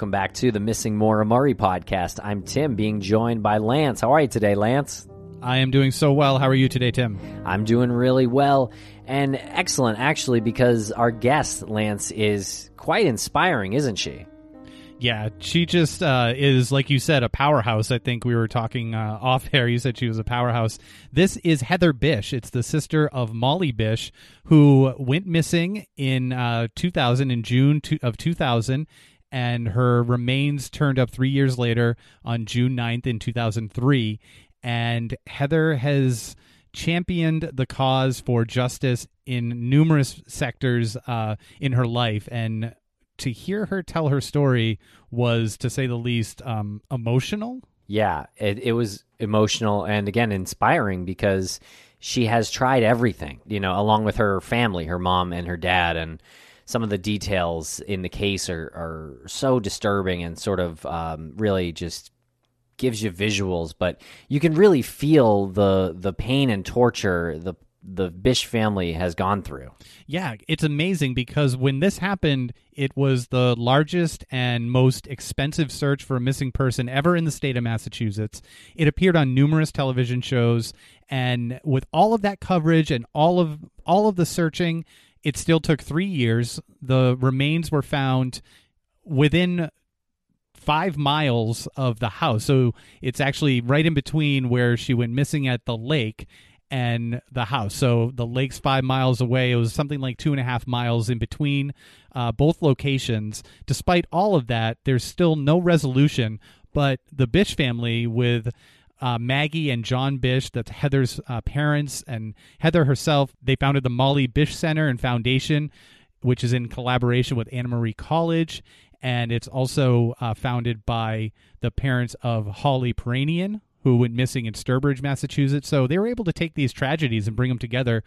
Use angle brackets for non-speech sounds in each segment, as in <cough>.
Welcome back to the Missing Maura Murray podcast. I'm Tim, being joined by Lance. How are you today, Lance? I am doing so well. How are you today, Tim? I'm doing really well and excellent, actually, because our guest, Lance, is quite inspiring, isn't she? Yeah, she just uh, is, like you said, a powerhouse. I think we were talking uh, off air. You said she was a powerhouse. This is Heather Bish. It's the sister of Molly Bish, who went missing in uh, 2000, in June to, of 2000, and her remains turned up three years later on June 9th in 2003. And Heather has championed the cause for justice in numerous sectors uh, in her life. And to hear her tell her story was, to say the least, um, emotional. Yeah, it, it was emotional and again inspiring because she has tried everything, you know, along with her family, her mom and her dad, and some of the details in the case are, are so disturbing and sort of um, really just gives you visuals, but you can really feel the the pain and torture the the Bish family has gone through. Yeah, it's amazing because when this happened, it was the largest and most expensive search for a missing person ever in the state of Massachusetts. It appeared on numerous television shows and with all of that coverage and all of all of the searching, it still took 3 years. The remains were found within five miles of the house. So it's actually right in between where she went missing at the lake and the house. So the lake's five miles away. It was something like two and a half miles in between uh, both locations. Despite all of that, there's still no resolution. But the Bish family, with uh, Maggie and John Bish, that's Heather's uh, parents, and Heather herself, they founded the Molly Bish Center and Foundation, which is in collaboration with Anna Maria College. And it's also uh, founded by the parents of Holly Piirainen, who went missing in Sturbridge, Massachusetts. So they were able to take these tragedies and bring them together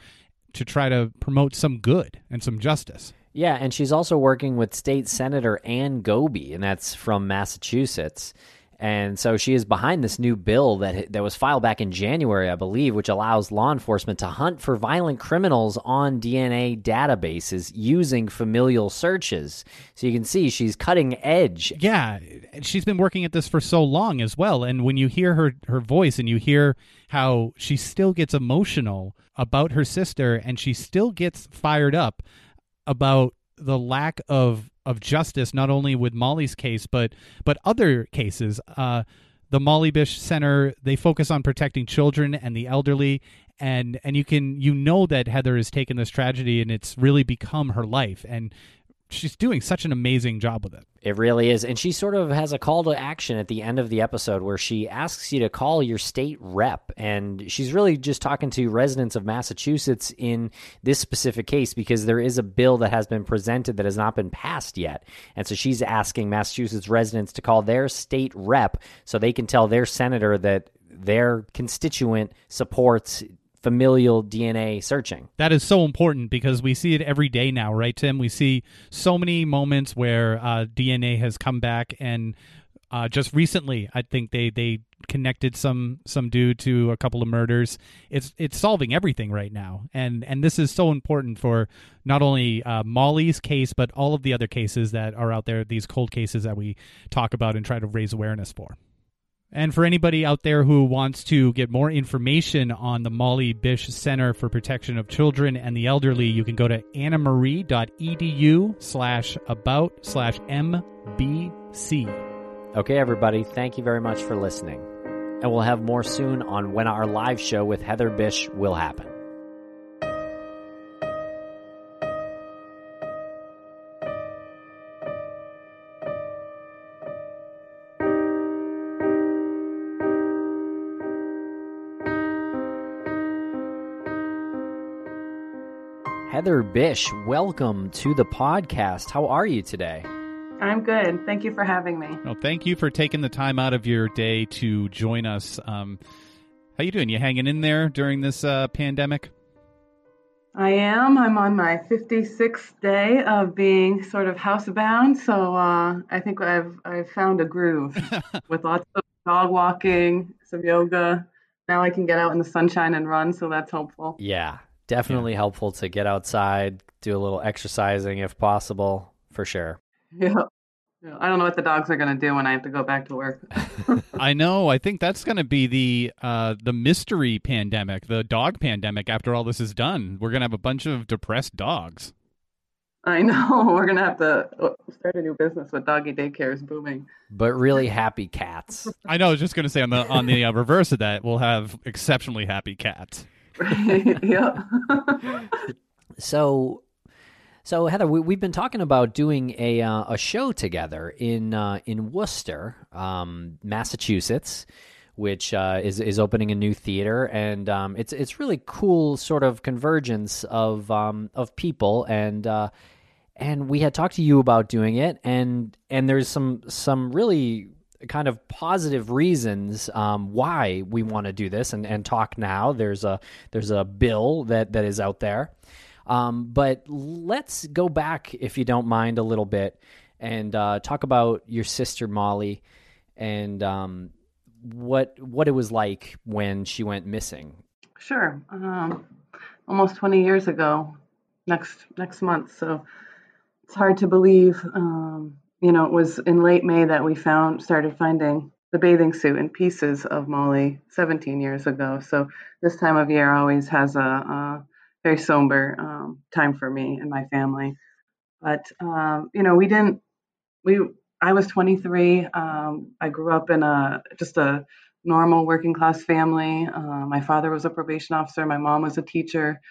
to try to promote some good and some justice. Yeah, and she's also working with State Senator Anne Gobi, and that's from Massachusetts. And so she is behind this new bill that that was filed back in January, I believe, which allows law enforcement to hunt for violent criminals on DNA databases using familial searches. So you can see she's cutting edge. Yeah, she's been working at this for so long as well. And when you hear her her voice and you hear how she still gets emotional about her sister and she still gets fired up about the lack of of justice, not only with Molly's case, but but other cases. Uh, the Molly Bish Center they focus on protecting children and the elderly, and and you can you know that Heather has taken this tragedy and it's really become her life, and she's doing such an amazing job with it. It really is. And she sort of has a call to action at the end of the episode where she asks you to call your state rep. And she's really just talking to residents of Massachusetts in this specific case because there is a bill that has been presented that has not been passed yet. And so she's asking Massachusetts residents to call their state rep so they can tell their senator that their constituent supports familial DNA searching. That is so important because we see it every day now, right, Tim? We see so many moments where uh, DNA has come back, and uh, just recently, I think they they connected some some dude to a couple of murders. It's it's solving everything right now, and and this is so important for not only uh, Molly's case, but all of the other cases that are out there. These cold cases that we talk about and try to raise awareness for. And for anybody out there who wants to get more information on the Molly Bish Center for Protection of Children and the Elderly, you can go to annamaria.edu slash about slash MBC. Okay, everybody, thank you very much for listening. And we'll have more soon on when our live show with Heather Bish will happen. Heather Bish, welcome to the podcast. How are you today? I'm good. Thank you for having me. Well, thank you for taking the time out of your day to join us. Um, how you doing? You hanging in there during this uh, pandemic? I am. I'm on my 56th day of being sort of housebound, so uh, I think I've I've found a groove <laughs> with lots of dog walking, some yoga. Now I can get out in the sunshine and run, so that's helpful. Yeah, definitely yeah. helpful to get outside, do a little exercising if possible, for sure. <laughs> Yeah. I don't know what the dogs are going to do when I have to go back to work. <laughs> I know. I think that's going to be the uh, the mystery pandemic, the dog pandemic. After all this is done, we're going to have a bunch of depressed dogs. I know. <laughs> We're going to have to uh, start a new business with doggy daycares booming. But really happy cats. I know. I was just going to say on the on the uh, reverse of that, we'll have exceptionally happy cats. <laughs> yeah. so so Heather, we, have been talking about doing a uh, a show together in uh, in Worcester, um, Massachusetts, which uh, is is opening a new theater, and um, it's it's really cool sort of convergence of um, of people and. Uh, and we had talked to you about doing it, and and there's some some really kind of positive reasons um, why we want to do this and, and talk now. There's a there's a bill that that is out there, um, but let's go back, if you don't mind, a little bit and uh, talk about your sister Molly and um, what what it was like when she went missing. Sure. Um, almost 20 years ago, next next month. So it's hard to believe. Um, you know, it was in late May that we found started finding the bathing suit and pieces of Molly 17 years ago. So this time of year always has a, a very somber um, time for me and my family. But um, you know, we didn't. We I was 23. Um, I grew up in a just a normal working class family. Uh, my father was a probation officer. My mom was a teacher.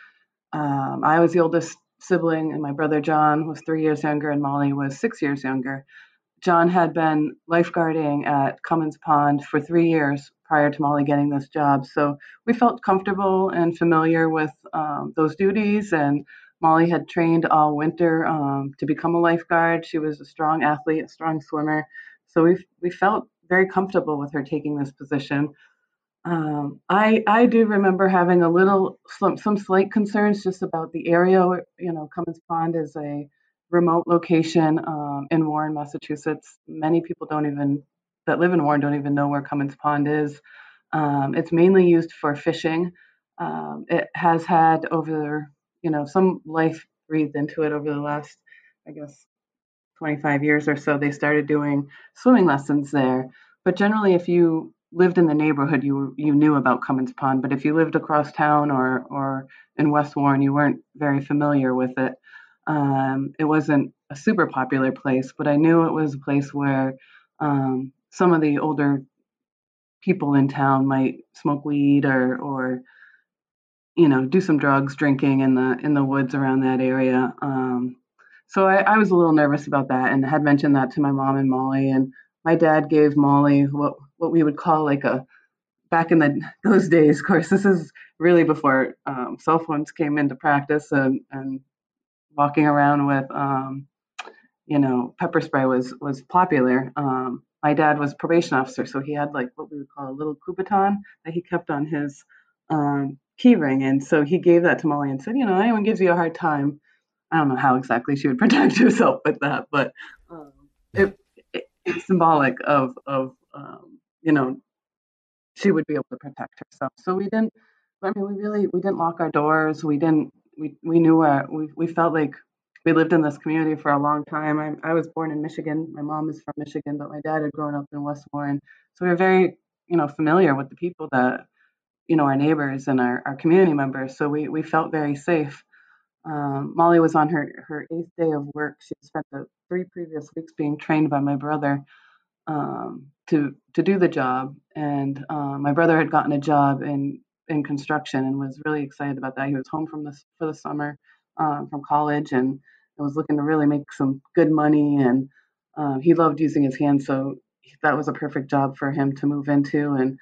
Um, I was the oldest sibling, and my brother John was three years younger, and Molly was six years younger. John had been lifeguarding at Comins Pond for three years prior to Molly getting this job. So we felt comfortable and familiar with um, those duties. And Molly had trained all winter um, to become a lifeguard. She was a strong athlete, a strong swimmer. So we we felt very comfortable with her taking this position. Um, I I do remember having a little some some slight concerns just about the area. You know, Comins Pond is a remote location um, in Warren, Massachusetts. Many people don't even that live in Warren don't even know where Comins Pond is. Um, it's mainly used for fishing. Um, it has had over you know some life breathed into it over the last I guess 25 years or so. They started doing swimming lessons there. But generally, if you lived in the neighborhood, you you knew about Comins Pond. But if you lived across town or or in West Warren, you weren't very familiar with it. Um, it wasn't a super popular place, but I knew it was a place where um, some of the older people in town might smoke weed or or you know do some drugs, drinking in the in the woods around that area. Um, so I, I was a little nervous about that and had mentioned that to my mom and Molly and my dad gave Molly what what we would call like a back in the <laughs> those days. Of course, this is really before um, cell phones came into practice, and and walking around with um, you know pepper spray was was popular. Um, my dad was probation officer, so he had like what we would call a little Kubotan that he kept on his um, key ring, and so he gave that to Molly and said, you know, anyone gives you a hard time. I don't know how exactly she would <laughs> protect herself with that, but um, it, it's symbolic of of um, you know she would be able to protect herself. So we didn't. I mean, we really we didn't lock our doors. We didn't. We we knew where we we felt like we lived in this community for a long time. I, I was born in Michigan. My mom is from Michigan, but my dad had grown up in West Warren. So we were very you know familiar with the people that you know our neighbors and our, our community members. So we we felt very safe. Um, Molly was on her, her eighth day of work. She spent the three previous weeks being trained by my brother um, to to do the job. And um, my brother had gotten a job in in construction and was really excited about that. He was home from this for the summer um, from college and was looking to really make some good money. And um, he loved using his hands, so that was a perfect job for him to move into. And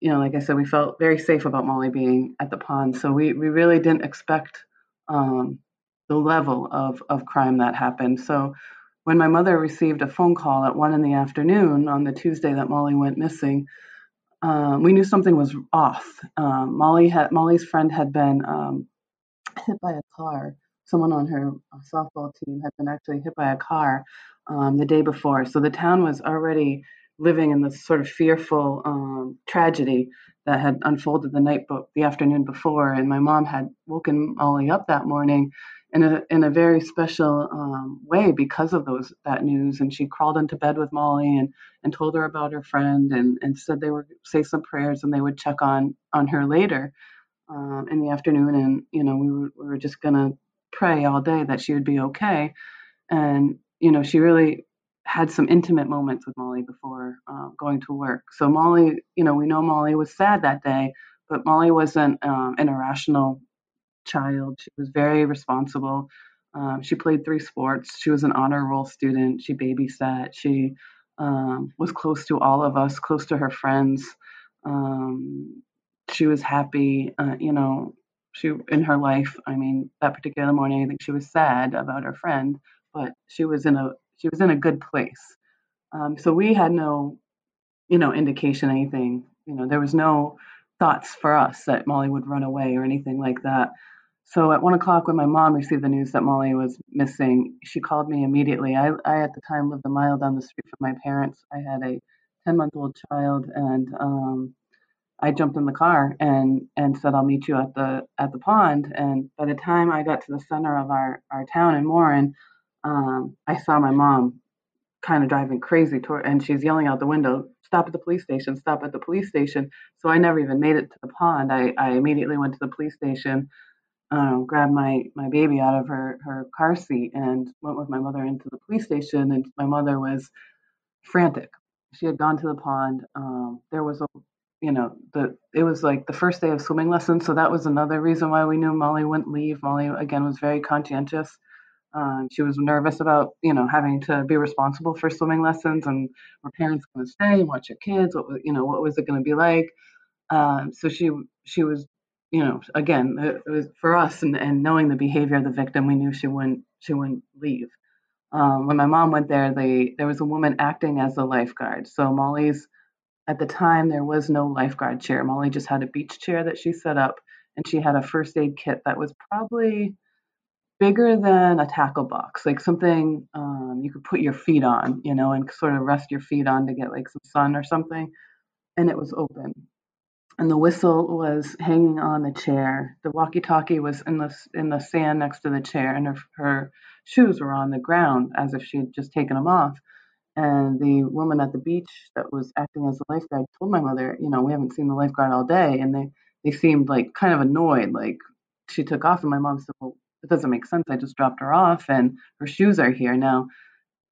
you know, like I said, we felt very safe about Molly being at the pond. So we we really didn't expect um, the level of of crime that happened. So when my mother received a phone call at one in the afternoon on the Tuesday that Molly went missing, um, we knew something was off. Um, Molly had Molly's friend had been um, hit by a car. Someone on her uh, softball team had been actually hit by a car um, the day before. So the town was already living in this sort of fearful um, tragedy that had unfolded the night, bo- the afternoon before. And my mom had woken Molly up that morning in a in a very special um, way because of those that news. And she crawled into bed with Molly and and told her about her friend and and said they would say some prayers and they would check on on her later um, in the afternoon. And you know we were we were just gonna pray all day that she would be okay. And you know she really had some intimate moments with Molly before uh, going to work. So Molly, you know, we know Molly was sad that day, but Molly wasn't um, an irrational child. She was very responsible. Um, she played three sports. She was an honor roll student. She babysat. She um, was close to all of us, close to her friends. Um, she was happy, uh, you know, she in her life. I mean, that particular morning, I think she was sad about her friend, but she was in a she was in a good place. Um, so we had no, you know, indication anything. You know, there was no thoughts for us that Molly would run away or anything like that. So at one o'clock, when my mom received the news that Molly was missing, she called me immediately. I, I at the time lived a mile down the street from my parents. I had a 10 month old child, and um, I jumped in the car and and said I'll meet you at the at the pond. And by the time I got to the center of our our town in Warren, um, I saw my mom kind of driving crazy toward, and she's yelling out the window, "Stop at the police station! Stop at the police station!" So I never even made it to the pond. I I immediately went to the police station um, grabbed my my baby out of her her car seat and went with my mother into the police station. And my mother was frantic. She had gone to the pond. Um, there was a you know the it was like the first day of swimming lessons, so that was another reason why we knew Molly wouldn't leave. Molly again was very conscientious. Um, she was nervous about you know having to be responsible for swimming lessons and were parents going to stay and watch your kids? What was you know what was it going to be like? Um, so she she was you know, again, it was for us and, and knowing the behavior of the victim, we knew she wouldn't she wouldn't leave. Um, when my mom went there, they there was a woman acting as a lifeguard. So Molly's at the time, there was no lifeguard chair. Molly just had a beach chair that she set up, and she had a first aid kit that was probably bigger than a tackle box, like something um, you could put your feet on, you know, and sort of rest your feet on to get like some sun or something. And it was open. And the whistle was hanging on the chair. The walkie-talkie was in the in the sand next to the chair, and her, her shoes were on the ground as if she had just taken them off. And the woman at the beach that was acting as the lifeguard told my mother, you know, we haven't seen the lifeguard all day, and they they seemed like kind of annoyed, like she took off, and my mom said, well, it doesn't make sense. I just dropped her off and her shoes are here. Now,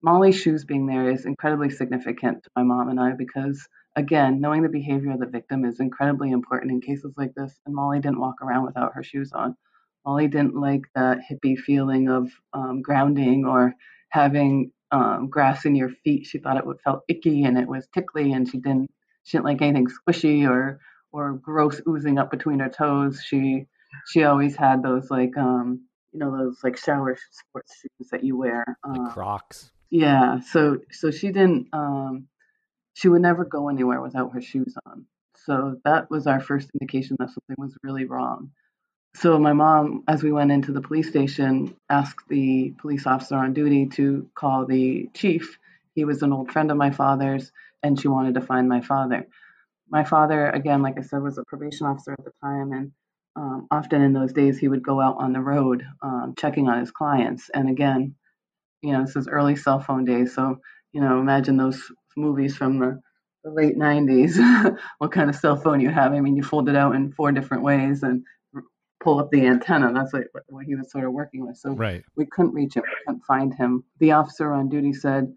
Molly's shoes being there is incredibly significant to my mom and I because, again, knowing the behavior of the victim is incredibly important in cases like this. And Molly didn't walk around without her shoes on. Molly didn't like that hippie feeling of um, grounding or having um, grass in your feet. She thought it would felt icky and it was tickly, and she didn't she didn't like anything squishy or or gross oozing up between her toes. She she always had those like um you know those like shower sports shoes that you wear like uh, crocs yeah so so she didn't um she would never go anywhere without her shoes on. So that was our first indication that something was really wrong. So my mom as we went into the police station asked the police officer on duty to call the chief. He was an old friend of my father's and she wanted to find my father. My father again like i said was a probation officer at the time and um, often in those days he would go out on the road um, checking on his clients. And again you know this is early cell phone days so you know imagine those movies from the, the late 90s <laughs> what kind of cell phone you have i mean you fold it out in four different ways and pull up the antenna that's what, what he was sort of working with so right. we couldn't reach him we couldn't find him the officer on duty said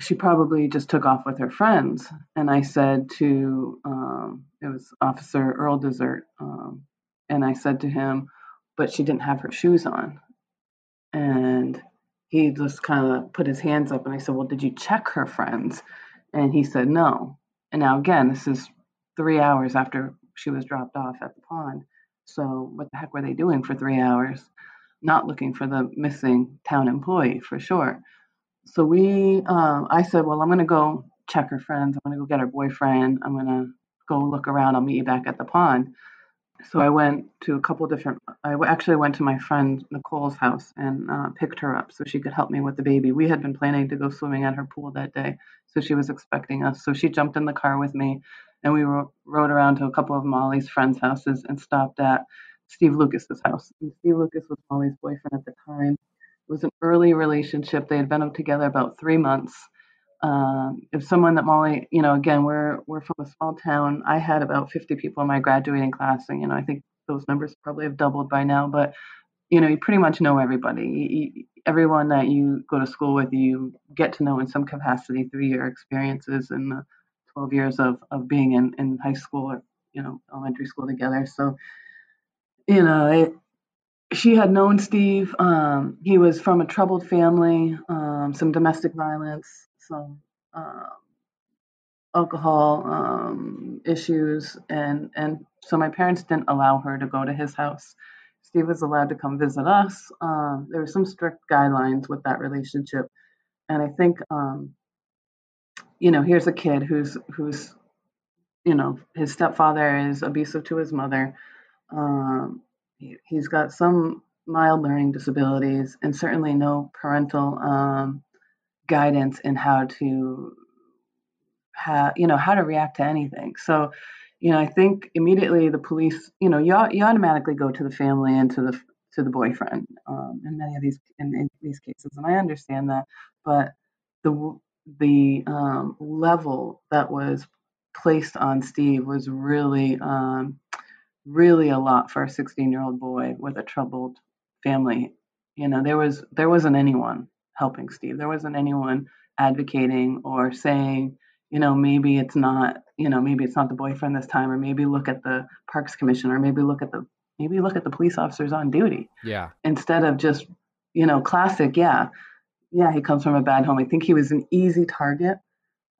she probably just took off with her friends and i said to um, it was officer earl desert um, and I said to him, but she didn't have her shoes on. And he just kind of put his hands up and I said, well, did you check her friends? And he said, no. And now, again, this is three hours after she was dropped off at the pond. So, what the heck were they doing for three hours? Not looking for the missing town employee for sure. So, we, um, I said, well, I'm going to go check her friends. I'm going to go get her boyfriend. I'm going to go look around. I'll meet you back at the pond so I went to a couple different. I actually went to my friend Nicole's house and uh, picked her up so she could help me with the baby. We had been planning to go swimming at her pool that day, so she was expecting us. So she jumped in the car with me, and we ro- rode around to a couple of Molly's friends' houses and stopped at Steve Lucas's house. And Steve Lucas was Molly's boyfriend at the time. It was an early relationship. They had been together about three months um, if someone that Molly, you know, again, we're we're from a small town. I had about 50 people in my graduating class, and you know, I think those numbers probably have doubled by now. But you know, you pretty much know everybody. You, everyone that you go to school with, you get to know in some capacity through your experiences in the 12 years of of being in in high school or you know elementary school together. So, you know, it, she had known Steve. Um, he was from a troubled family, um, some domestic violence, some um, alcohol um, issues, and and so my parents didn't allow her to go to his house. Steve was allowed to come visit us. Um, there were some strict guidelines with that relationship, and I think um, you know here's a kid who's who's you know his stepfather is abusive to his mother. Um, he, has got some mild learning disabilities and certainly no parental um, guidance in how to how you know how to react to anything so you know i think immediately the police you know you, you automatically go to the family and to the to the boyfriend um, in many of these in, in, these cases and i understand that but the the um, level that was placed on steve was really um, really a lot for a 16 year old boy with a troubled family you know there was there wasn't anyone helping Steve. There wasn't anyone advocating or saying, you know, maybe it's not, you know, maybe it's not the boyfriend this time, or maybe look at the Parks Commission, or maybe look at the maybe look at the police officers on duty. Yeah. Instead of just, you know, classic, yeah, yeah, he comes from a bad home. I think he was an easy target.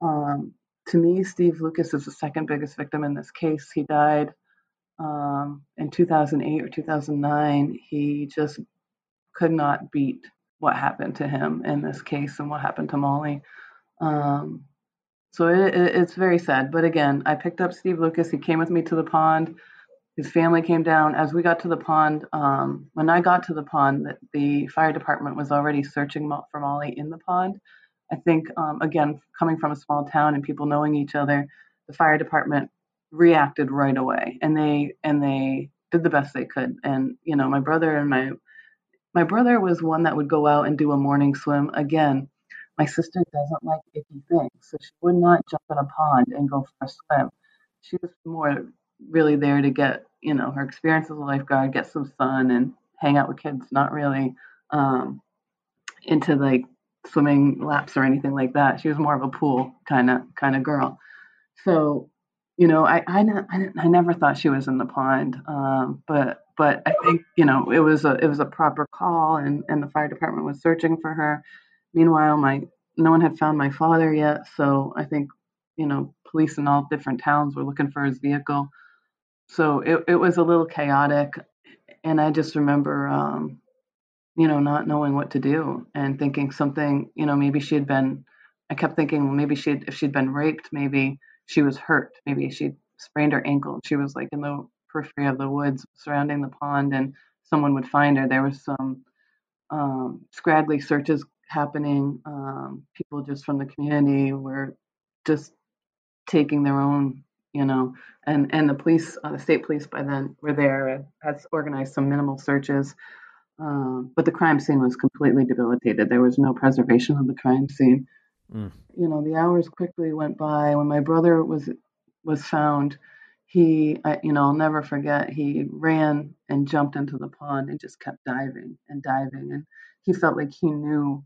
Um, to me, Steve Lucas is the second biggest victim in this case. He died um, in 2008 or 2009. He just could not beat what happened to him in this case and what happened to Molly. Um, so it, it, it's very sad. But again, I picked up Steve Lucas. He came with me to the pond. His family came down. As we got to the pond, um, when I got to the pond, the, the fire department was already searching for Molly in the pond. I think, um, again, coming from a small town and people knowing each other, the fire department reacted right away, and they and they did the best they could. And you know, my brother and my my brother was one that would go out and do a morning swim. Again, my sister doesn't like icky things, so she would not jump in a pond and go for a swim. She was more really there to get, you know, her experience as a lifeguard, get some sun, and hang out with kids. Not really um, into like swimming laps or anything like that. She was more of a pool kind of kind of girl. So, you know, I I, I, I never thought she was in the pond, um, but but I think you know it was a it was a proper call, and and the fire department was searching for her. Meanwhile, my no one had found my father yet, so I think you know police in all different towns were looking for his vehicle. So it it was a little chaotic, and I just remember um, you know, not knowing what to do and thinking something, you know, maybe she had been, I kept thinking, well, maybe she if she'd been raped, maybe she was hurt. Maybe she sprained her ankle. She was like in the periphery of the woods surrounding the pond and someone would find her. There was some um, scraggly searches happening. Um, people just from the community were just taking their own, you know, and, and the police, uh, the state police by then were there and had organized some minimal searches. Um, but the crime scene was completely debilitated. There was no preservation of the crime scene. Mm. You know, the hours quickly went by. When my brother was was found, he, I, you know, I'll never forget. He ran and jumped into the pond and just kept diving and diving, and he felt like he knew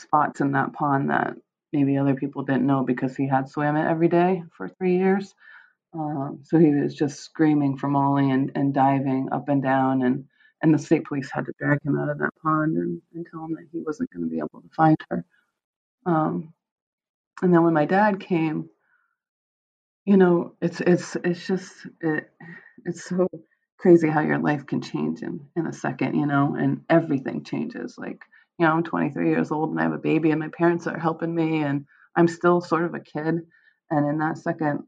spots in that pond that maybe other people didn't know because he had swam it every day for three years. Um, so he was just screaming for Molly and, and diving up and down and and the state police had to drag him out of that pond and, and tell him that he wasn't going to be able to find her. Um, and then when my dad came, you know, it's it's it's just it, it's so crazy how your life can change in in a second, you know, and everything changes. Like, you know, I'm 23 years old and I have a baby, and my parents are helping me, and I'm still sort of a kid. And in that second,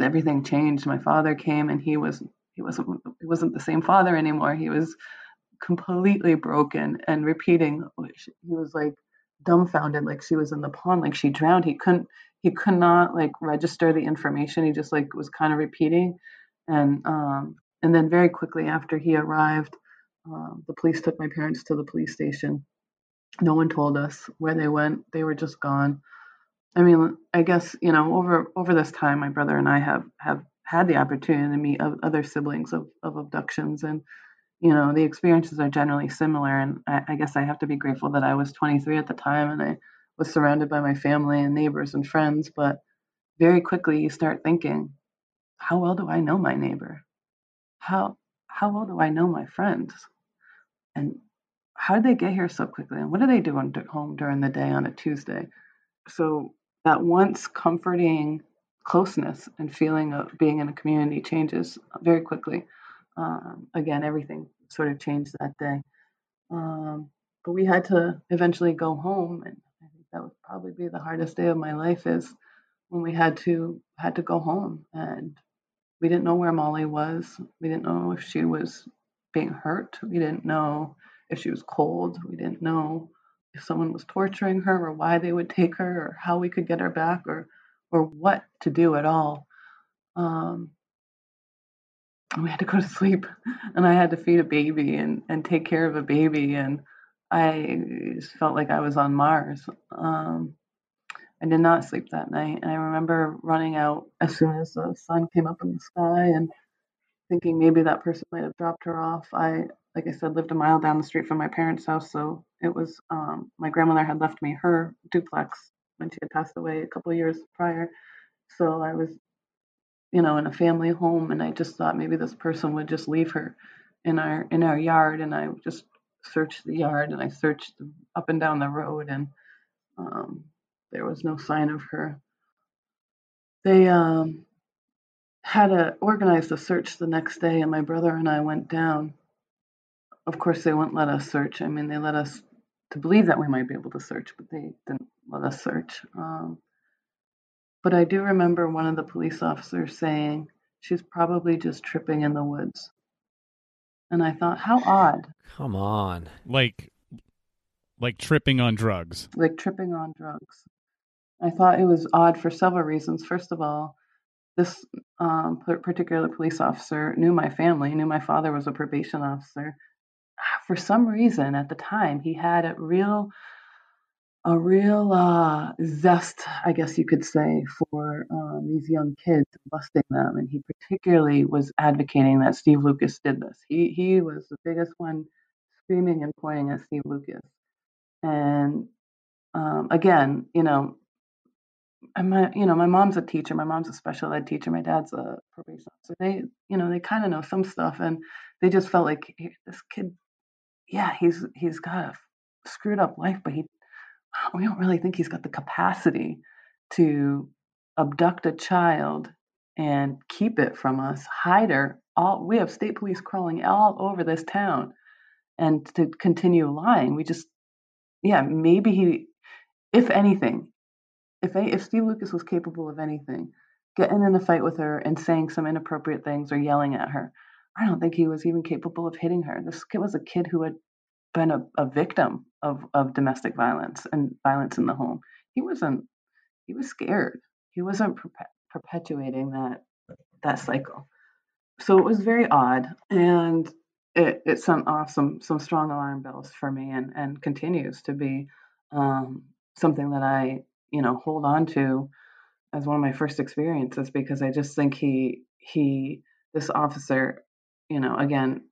everything changed. My father came, and he was he wasn't he wasn't the same father anymore. He was completely broken and repeating. He was like dumbfounded, like she was in the pond, like she drowned. He couldn't he could not like register the information. He just like was kind of repeating, and um, and then very quickly after he arrived, um, the police took my parents to the police station. No one told us where they went. They were just gone. I mean, I guess you know over over this time, my brother and I have have had the opportunity to meet other siblings of, of abductions and you know the experiences are generally similar and I, I, guess i have to be grateful that i was 23 at the time and i was surrounded by my family and neighbors and friends but very quickly you start thinking how well do i know my neighbor how how well do i know my friends and how did they get here so quickly and what are they doing at home during the day on a tuesday so that once comforting closeness and feeling of being in a community changes very quickly. Um, again, everything sort of changed that day. Um, but we had to eventually go home, and I think that would probably be the hardest day of my life is when we had to had to go home, and we didn't know where Molly was. We didn't know if she was being hurt. We didn't know if she was cold. We didn't know if someone was torturing her or why they would take her or how we could get her back or or what to do at all. Um, we had to go to sleep, <laughs> and I had to feed a baby and, and take care of a baby, and I felt like I was on Mars. Um, I did not sleep that night, and I remember running out as soon as the sun came up in the sky and thinking maybe that person might have dropped her off. I, like I said, lived a mile down the street from my parents' house, so it was um, my grandmother had left me her duplex when she had passed away a couple years prior. So I was, you know, in a family home, and I just thought maybe this person would just leave her in our in our yard, and I just searched the yard and I searched up and down the road, and um, there was no sign of her. They um, had to organize the search the next day, and my brother and I went down. Of course, they wouldn't let us search. I mean, they let us to believe that we might be able to search, but they didn't let us search. Um, But I do remember one of the police officers saying, she's probably just tripping in the woods. And I thought, how odd. Come on. Like, like tripping on drugs. Like tripping on drugs. I thought it was odd for several reasons. First of all, this um, particular police officer knew my family, knew my father was a probation officer. For some reason, at the time, he had a real a real uh, zest, I guess you could say, for um, these young kids, busting them. And he particularly was advocating that Steve Lucas did this. He he was the biggest one screaming and pointing at Steve Lucas. And um, again, you know, my you know my mom's a teacher. My mom's a special ed teacher. My dad's a probation officer. They you know they kind of know some stuff, and they just felt like this kid, yeah, he's he's got a screwed up life, but he <gasps> we don't really think he's got the capacity to abduct a child and keep it from us, hide her. All we have state police crawling all over this town, and to continue lying, we just, yeah, maybe he, if anything, if if Steve Lucas was capable of anything, getting in a fight with her and saying some inappropriate things or yelling at her, I don't think he was even capable of hitting her. This kid was a kid who had been a, a victim of, of domestic violence and violence in the home. He wasn't, he was scared. He wasn't perpetuating that, that cycle. So it was very odd. And it, it sent off some, some strong alarm bells for me and, and continues to be um, something that I, you know, hold on to as one of my first experiences because I just think he, he, this officer, you know, again,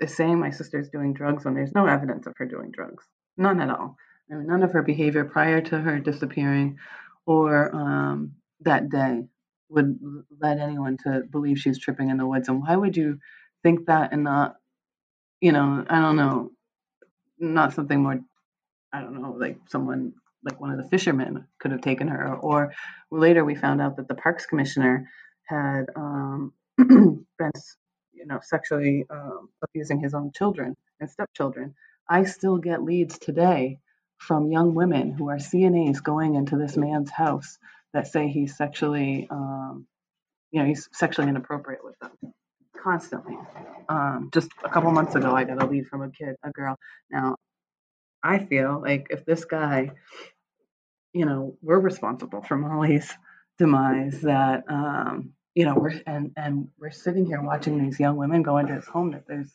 is saying my sister's doing drugs when there's no evidence of her doing drugs. None at all. I mean, none of her behavior prior to her disappearing or um, that day would lead anyone to believe she's tripping in the woods. And why would you think that and not, you know, I don't know, not something more, I don't know, like someone like one of the fishermen could have taken her. Or later we found out that the parks commissioner had um, <clears throat> been you know, sexually um, abusing his own children and stepchildren. I still get leads today from young women who are CNAs going into this man's house that say he's sexually, um, you know, he's sexually inappropriate with them constantly. Um, just a couple months ago, I got a lead from a kid, a girl. Now, I feel like if this guy, you know, we're responsible for Molly's demise, that um, you know, we're and and we're sitting here watching these young women go into his home. That there's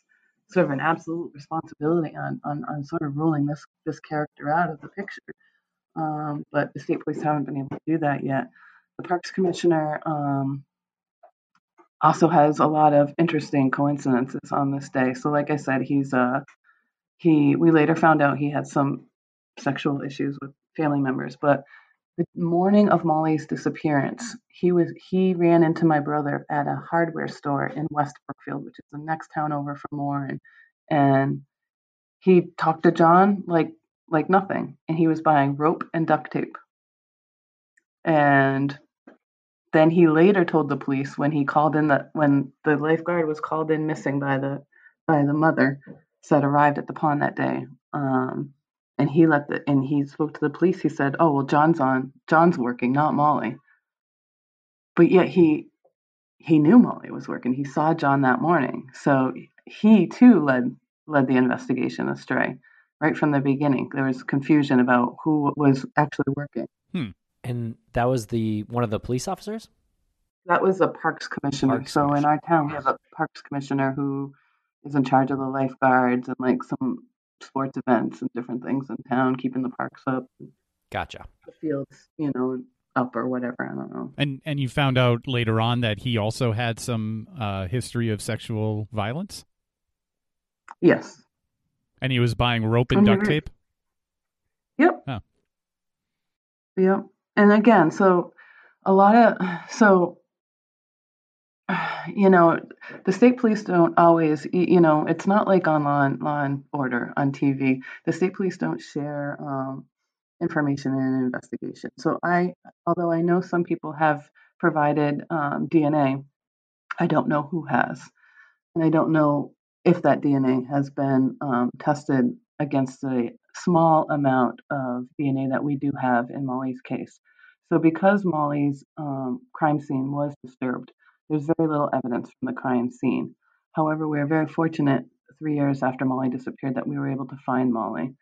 sort of an absolute responsibility on on, on sort of ruling this this character out of the picture. Um, but the state police haven't been able to do that yet. The parks commissioner um, also has a lot of interesting coincidences on this day. So, like I said, he's uh he we later found out he had some sexual issues with family members, but the morning of Molly's disappearance, he was he ran into my brother at a hardware store in West Brookfield, which is the next town over from Warren, and he talked to John like like nothing, and he was buying rope and duct tape. And then he later told the police when he called in the when the lifeguard was called in missing by the by the mother said arrived at the pond that day. Um, and he let the and he spoke to the police. He said oh well john's on john's working not molly. But yet he he knew molly was working. He saw john that morning. So he too led led the investigation astray right from the beginning. There was confusion about who was actually working. Hmm. and that was the one of the police officers? That was a parks commissioner. Parks so commissioner. in our town we have a parks commissioner who is in charge of the lifeguards and like some sports events and different things in town, keeping the parks up. Gotcha. The fields, you know, up or whatever. I don't know. And and you found out later on that he also had some uh, history of sexual violence. Yes. And he was buying rope and duct tape. Yep. Oh. Yep. And again, so a lot of so <sighs> you know, the state police don't always, you know, it's not like on Law and, Law and Order on TV. The state police don't share um, information in an investigation. So I, although I know some people have provided um, DNA, I don't know who has, and I don't know if that DNA has been um, tested against a small amount of DNA that we do have in Molly's case. So because Molly's um, crime scene was disturbed, there's very little evidence from the crime scene. However, we are very fortunate three years after Molly disappeared that we were able to find Molly.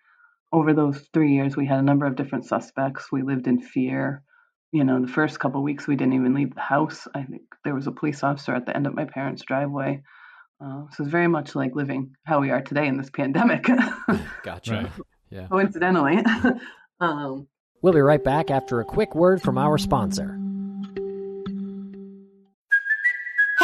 Over those three years, we had a number of different suspects. We lived in fear. You know, the first couple of weeks, we didn't even leave the house. I think there was a police officer at the end of my parents' driveway. Uh, so it's very much like living how we are today in this pandemic. <laughs> Gotcha. Right. Yeah. Coincidentally. <laughs> um, We'll be right back after a quick word from our sponsor.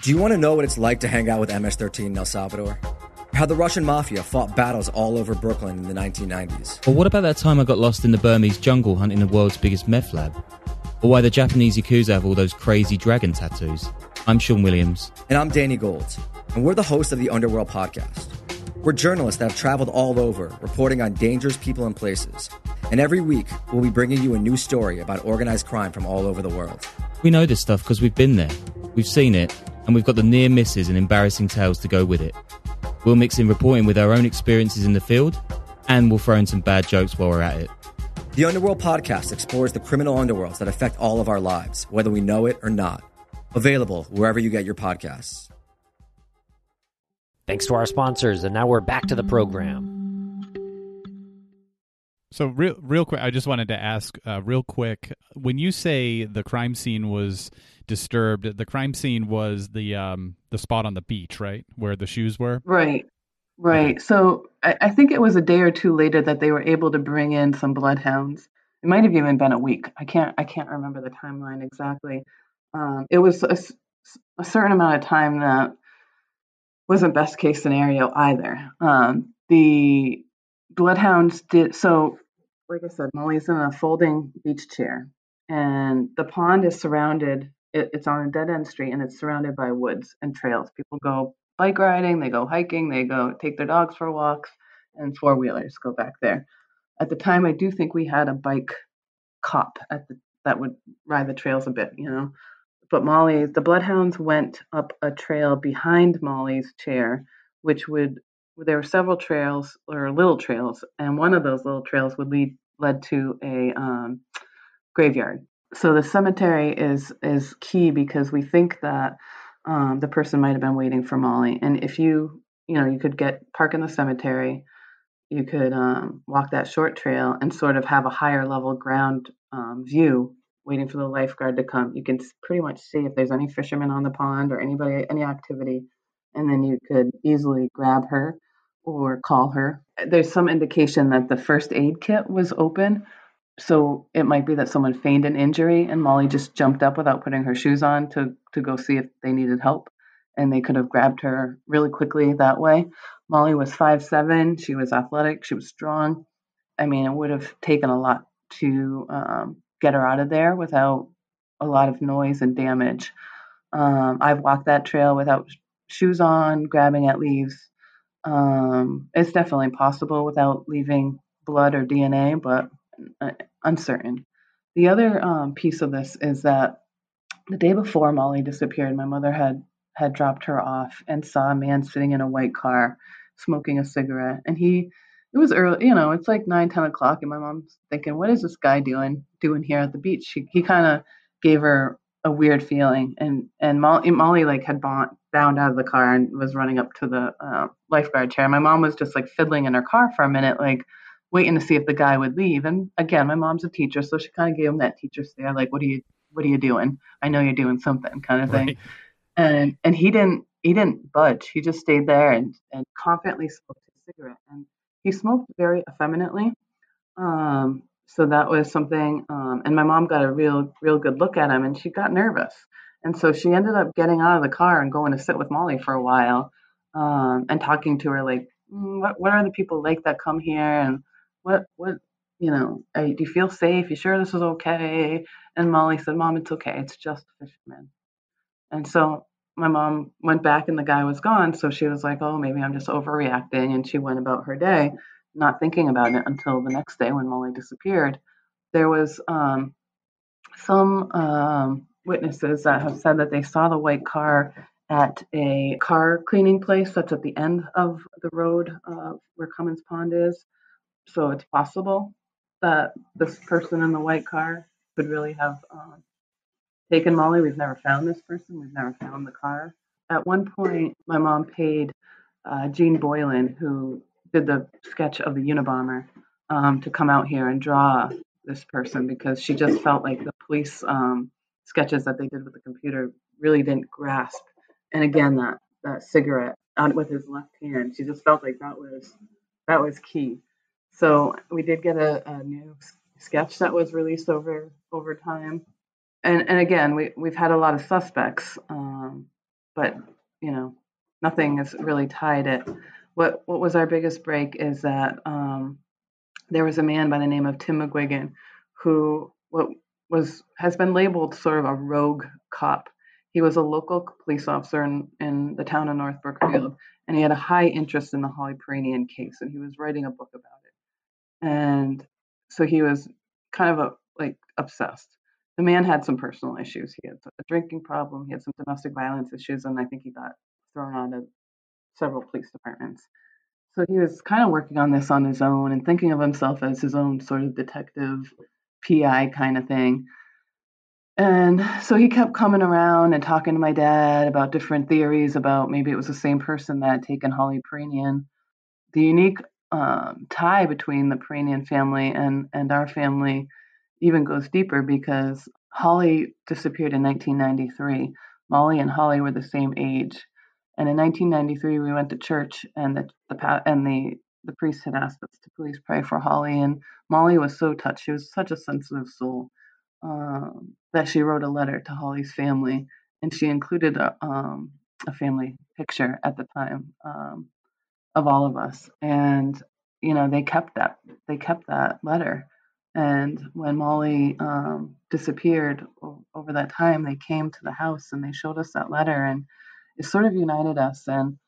Do you want to know what it's like to hang out with MS-13 in El Salvador? How the Russian mafia fought battles all over Brooklyn in the 1990s? Or what about that time I got lost in the Burmese jungle hunting the world's biggest meth lab? Or why the Japanese Yakuza have all those crazy dragon tattoos? I'm Sean Williams. And I'm Danny Gold, and we're the hosts of the Underworld podcast. We're journalists that have traveled all over, reporting on dangerous people and places. And every week, we'll be bringing you a new story about organized crime from all over the world. We know this stuff because we've been there. We've seen it, and we've got the near misses and embarrassing tales to go with it. We'll mix in reporting with our own experiences in the field, and we'll throw in some bad jokes while we're at it. The Underworld podcast explores the criminal underworlds that affect all of our lives, whether we know it or not. Available wherever you get your podcasts. Thanks to our sponsors, and now we're back to the program. So real, real quick, I just wanted to ask, uh, real quick, when you say the crime scene was disturbed, the crime scene was the um, the spot on the beach, right, where the shoes were. Right, right. So I, I think it was a day or two later that they were able to bring in some bloodhounds. It might have even been a week. I can't I can't remember the timeline exactly. Um, it was a certain amount of time that wasn't best case scenario either. Um, the bloodhounds did so. Like I said, Molly's in a folding beach chair, and the pond is surrounded. It, it's on a dead end street, and it's surrounded by woods and trails. People go bike riding, they go hiking, they go take their dogs for walks, and four wheelers go back there. At the time, I do think we had a bike cop at the that would ride the trails a bit, you know. But Molly, the bloodhounds went up a trail behind Molly's chair, which would there were several trails or little trails, and one of those little trails would lead led to a um, graveyard. So the cemetery is is key because we think that um, the person might have been waiting for Molly, and if you you know you could get park in the cemetery, you could um, walk that short trail and sort of have a higher level ground um, view waiting for the lifeguard to come. You can pretty much see if there's any fishermen on the pond or anybody, any activity, and then you could easily grab her or call her. There's some indication that the first aid kit was open. So it might be that someone feigned an injury and Molly just jumped up without putting her shoes on to, to go see if they needed help. And they could have grabbed her really quickly that way. Molly was five seven. She was athletic. She was strong. I mean, it would have taken a lot to um, get her out of there without a lot of noise and damage. Um, I've walked that trail without shoes on, grabbing at leaves. Um, it's definitely possible without leaving blood or DNA, but uh, uncertain. The other um, piece of this is that the day before Molly disappeared, my mother had had dropped her off and saw a man sitting in a white car smoking a cigarette, and he it was early, you know, it's like nine, ten o'clock, and my mom's thinking, what is this guy doing doing here at the beach? He kind of gave her a weird feeling, and and Molly, Molly like had bound, bound out of the car and was running up to the uh, lifeguard chair. My mom was just like fiddling in her car for a minute, like waiting to see if the guy would leave. And again, my mom's a teacher, so she kind of gave him that teacher stare, like, what are you, what are you doing? I know you're doing something, kind of thing. Right. And and he didn't he didn't budge. He just stayed there and and confidently smoked his cigarette. And he smoked very effeminately. Um, so that was something. Um, and my mom got a real, real good look at him, and she got nervous. And so she ended up getting out of the car and going to sit with Molly for a while, um, and talking to her like, mm, what, what are the people like that come here, and what, what, you know, "Hey, do you feel safe? You sure this is okay?" And Molly said, "Mom, it's okay. It's just a fisherman." And so my mom went back and the guy was gone. So she was like, oh, maybe I'm just overreacting. And she went about her day, not thinking about it until the next day when Molly disappeared. There was um, some um, witnesses that have said that they saw the white car at a car cleaning place that's at the end of the road uh, where Comins Pond is. So it's possible that this person in the white car could really have um, taken Molly. We've never found this person. We've never found the car. At one point, my mom paid uh, Jeanne Boylan, who did the sketch of the Unabomber, um, to come out here and draw this person because she just felt like the police um, sketches that they did with the computer really didn't grasp. And again, that that cigarette out with his left hand, she just felt like that was that was key. So we did get a, a new sketch that was released over over time and and again, we we've had a lot of suspects, um, but you know, nothing has really tied it. What what was our biggest break is that um, there was a man by the name of Tim McGuigan who what was has been labeled sort of a rogue cop. He was a local police officer in, in the town of North Brookfield, and he had a high interest in the Holly Piirainen case, and he was writing a book about it. And so he was kind of a, like obsessed the man had some personal issues. He had a drinking problem, he had some domestic violence issues, and I think he got thrown out of several police departments. So he was kind of working on this on his own and thinking of himself as his own sort of detective PI kind of thing. And so he kept coming around and talking to my dad about different theories about maybe it was the same person that had taken Holly Piirainen. The unique um, tie between the Piirainen family and, and our family even goes deeper because Holly disappeared in 1993. Molly and Holly were the same age, and in 1993 we went to church, and the, the and the the priest had asked us to please pray for Holly, and Molly was so touched. She was such a sensitive soul um, that she wrote a letter to Holly's family, and she included a, um, a family picture at the time um, of all of us, and you know they kept that they kept that letter and when Molly um, disappeared o- over that time, they came to the house and they showed us that letter, and it sort of united us. And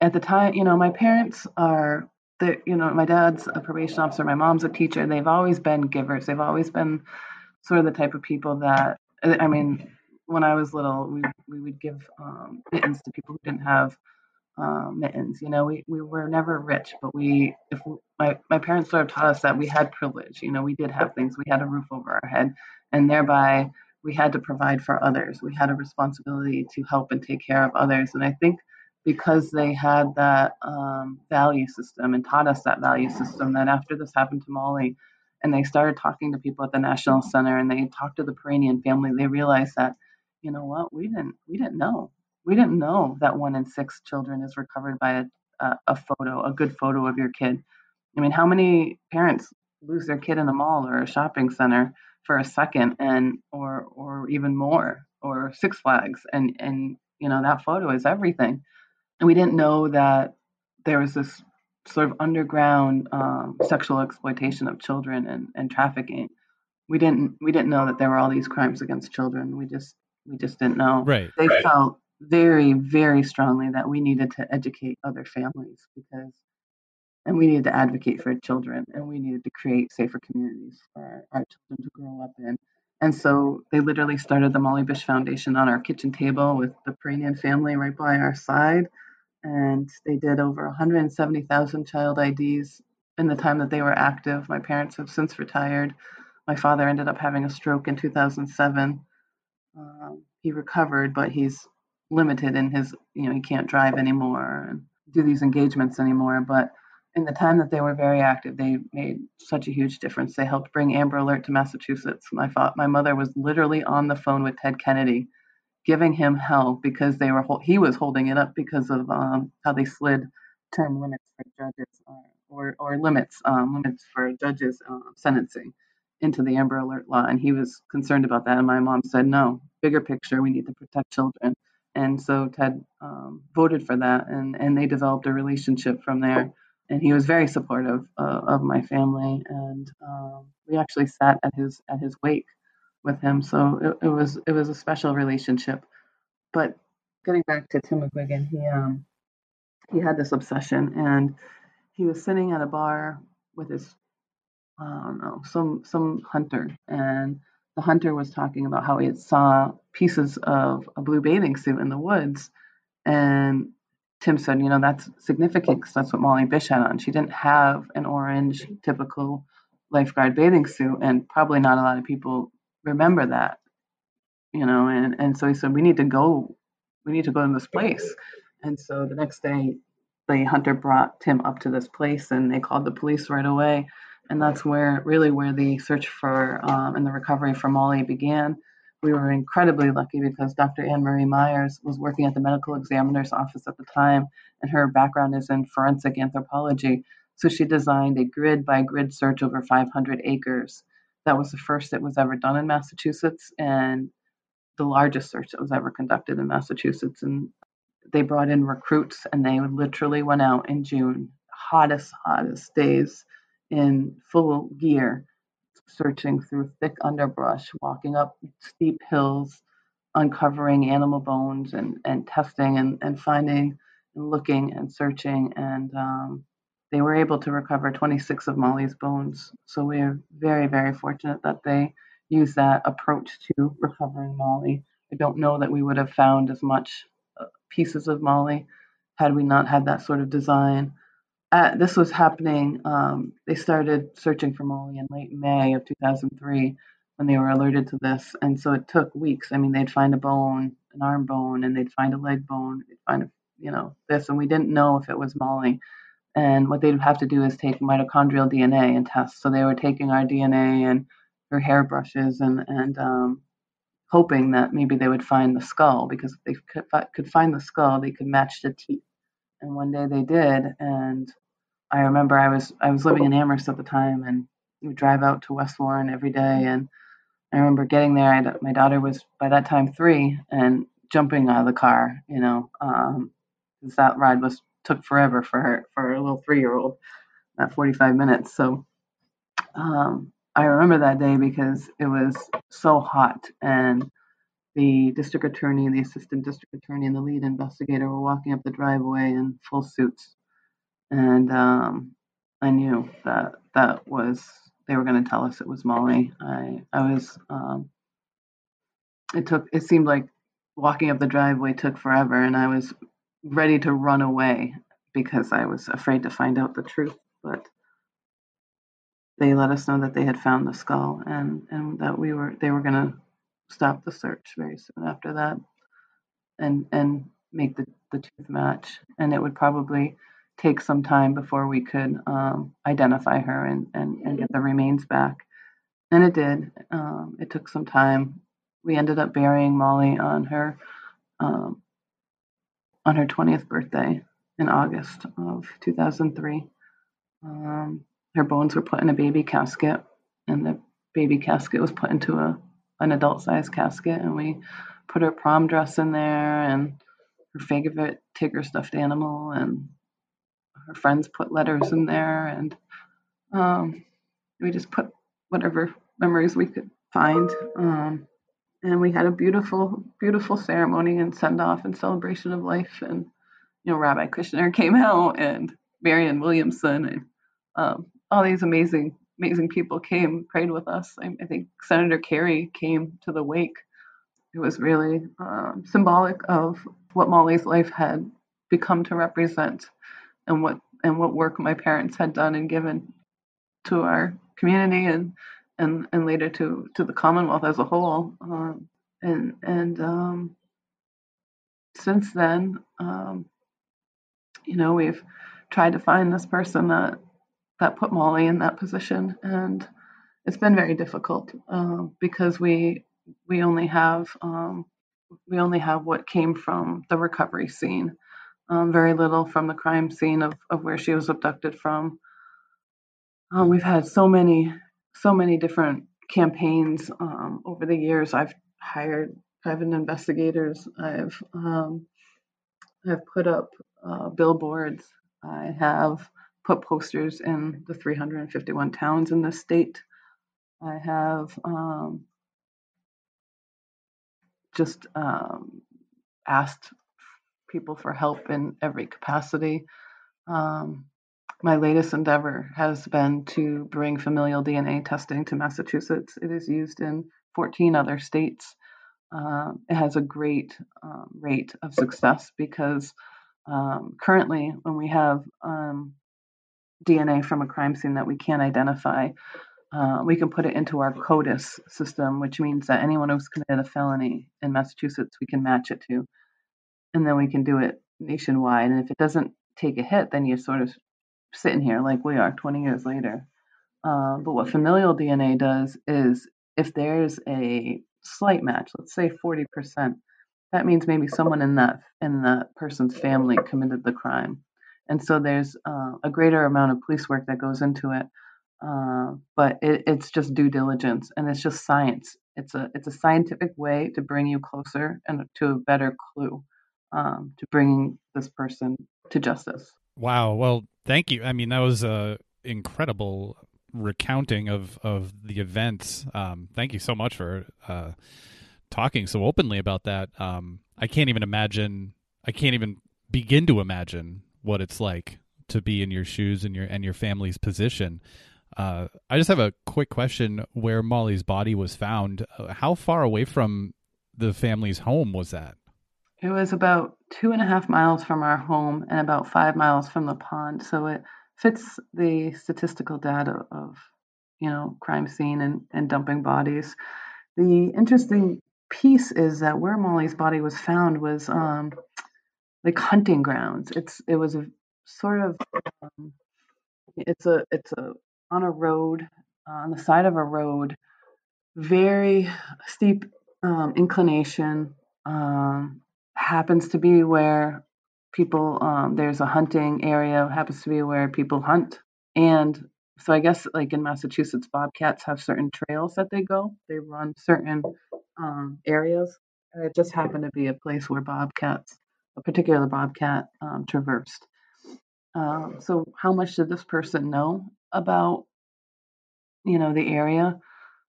at the time, you know, my parents are, you know, my dad's a probation officer, my mom's a teacher. They've always been givers. They've always been sort of the type of people that, I mean, when I was little, we we would give um, mittens to people who didn't have uh, mittens. You know, we, we were never rich, but we, if we, my, my parents sort of taught us that we had privilege. You know, we did have things. We had a roof over our head, and thereby we had to provide for others. We had a responsibility to help and take care of others. And I think because they had that um, value system and taught us that value system, that after this happened to Molly, and they started talking to people at the National Center, and they talked to the Piirainen family, they realized that, you know what, we didn't we didn't know we didn't know that one in six children is recovered by a, a, photo, a good photo of your kid. I mean, how many parents lose their kid in a mall or a shopping center for a second and or or even more or Six Flags and and you know that photo is everything. And we didn't know that there was this sort of underground um, sexual exploitation of children and, and trafficking. We didn't we didn't know that there were all these crimes against children. We just we just didn't know. Right. They right. felt very, very strongly that we needed to educate other families because, and we needed to advocate for children and we needed to create safer communities for our, our children to grow up in. And so they literally started the Molly Bish Foundation on our kitchen table with the Piirainen family right by our side. And they did over 170,000 child IDs in the time that they were active. My parents have since retired. My father ended up having a stroke in 2007. Um, he recovered, but he's limited in his, you know, he can't drive anymore and do these engagements anymore. But in the time that they were very active, they made such a huge difference. They helped bring Amber Alert to Massachusetts. My fa- my mother was literally on the phone with Ted Kennedy, giving him hell because they were he was holding it up because of um, how they slid term limits for judges uh, or or limits um, limits for judges uh, sentencing into the Amber Alert law, and he was concerned about that. And my mom said, "No, bigger picture. We need to protect children." And so Ted um, voted for that, and and they developed a relationship from there. and he was very supportive uh, of my family, and um, we actually sat at his at his wake with him. So it, it was it was a special relationship. But getting back to Tim McGuigan, he um he had this obsession, and he was sitting at a bar with his I don't know some some hunter, and the hunter was talking about how he saw pieces of a blue bathing suit in the woods, and Tim said, you know, that's significant because that's what Molly Bish had on. She didn't have an orange typical lifeguard bathing suit, and probably not a lot of people remember that, you know. And and so he said, we need to go, we need to go to this place. And so the next day, the hunter brought Tim up to this place, and they called the police right away. And that's where really where the search for um, and the recovery for Molly began we were incredibly lucky because Dr. Ann Marie Mires was working at the medical examiner's office at the time, and her background is in forensic anthropology. So she designed a grid by grid search over 500 acres. That was the first that was ever done in Massachusetts and the largest search that was ever conducted in Massachusetts. And they brought in recruits and they literally went out in June, hottest, hottest days in full gear searching through thick underbrush, walking up steep hills, uncovering animal bones and, and testing and, and finding and looking and searching. And um, they were able to recover 26 of Molly's bones. So we're very, very fortunate that they used that approach to recovering Molly. I don't know that we would have found as much uh, pieces of Molly had we not had that sort of design uh, this was happening. Um, they started searching for Molly in late May of 2003 when they were alerted to this, and so it took weeks. I mean, they'd find a bone, an arm bone, and they'd find a leg bone. They'd find, a, you know, this, and we didn't know if it was Molly. And what they'd have to do is take mitochondrial DNA and test. So they were taking our DNA and her hairbrushes and and um, hoping that maybe they would find the skull because if they could, could find the skull, they could match the teeth. And one day they did, and I remember I was I was living in Amherst at the time, and we would drive out to West Warren every day. And I remember getting there. My daughter was by that time three, and jumping out of the car. You know, um, that ride was took forever for her for a little three year old, that 45 minutes. So um, I remember that day because it was so hot, and the district attorney, and the assistant district attorney, and the lead investigator were walking up the driveway in full suits and um, I knew that that was they were going to tell us it was Molly. I I was um, it took it seemed like walking up the driveway took forever, and I was ready to run away because I was afraid to find out the truth. But they let us know that they had found the skull and and that we were they were going to stop the search very soon after that and and make the the tooth match and it would probably take some time before we could um, identify her and, and, and get the remains back. And it did. Um, it took some time. We ended up burying Molly on her um, on her 20th birthday in August of 2003. Um, her bones were put in a baby casket, and the baby casket was put into a an adult sized casket, and we put her prom dress in there and her favorite Tigger stuffed animal and her friends put letters in there, and um, we just put whatever memories we could find. Um, and we had a beautiful, beautiful ceremony and send off and celebration of life. And you know, Rabbi Kushner came out, and Marianne Williamson, and um, all these amazing, amazing people came, prayed with us. I, I, think Senator Kerry came to the wake. It was really um, symbolic of what Molly's life had become to represent and what and what work my parents had done and given to our community and and and later to to the Commonwealth as a whole. Um, and and um, since then, um, you know, we've tried to find this person that that put Molly in that position, and it's been very difficult uh, because we we only have um, we only have what came from the recovery scene um, very little from the crime scene of, of where she was abducted from. Um, we've had so many, so many different campaigns um, over the years. I've hired private investigators. I've um, I've put up uh, billboards. I have put posters in the 351 towns in the state. I have um, just um, asked people for help in every capacity. Um, my latest endeavor has been to bring familial DNA testing to Massachusetts. It is used in 14 other states. Uh, it has a great um, rate of success because um, currently, when we have um, DNA from a crime scene that we can't identify, uh, we can put it into our CODIS system, which means that anyone who's committed a felony in Massachusetts, we can match it to. And then we can do it nationwide. And if it doesn't take a hit, then you're sort of sitting here like we are 20 years later. Uh, but what familial DNA does is if there's a slight match, let's say 40%, that means maybe someone in that in that person's family committed the crime. And so there's uh, a greater amount of police work that goes into it. Uh, but it, it's just due diligence and it's just science. It's a it's a scientific way to bring you closer and to a better clue um, to bringing this person to justice. Wow. Well, thank you. I mean, that was a incredible recounting of of the events. Um, thank you so much for uh, talking so openly about that. Um, I can't even imagine. I can't even begin to imagine what it's like to be in your shoes and your and your family's position. Uh, I just have a quick question: Where Molly's body was found, uh, how far away from the family's home was that? It was about two and a half miles from our home and about five miles from the pond. So it fits the statistical data of, you know, crime scene and, and dumping bodies. The interesting piece is that where Molly's body was found was um, like hunting grounds. It's it was a sort of um, it's a it's a on a road uh, on the side of a road, very steep um, inclination. Um, happens to be where people um, there's a hunting area happens to be where people hunt. And so i guess like in massachusetts bobcats have certain trails that they go. They run certain um, areas. And it just happened to be a place where bobcats a particular bobcat um, traversed. Um, so how much did this person know about you know the area?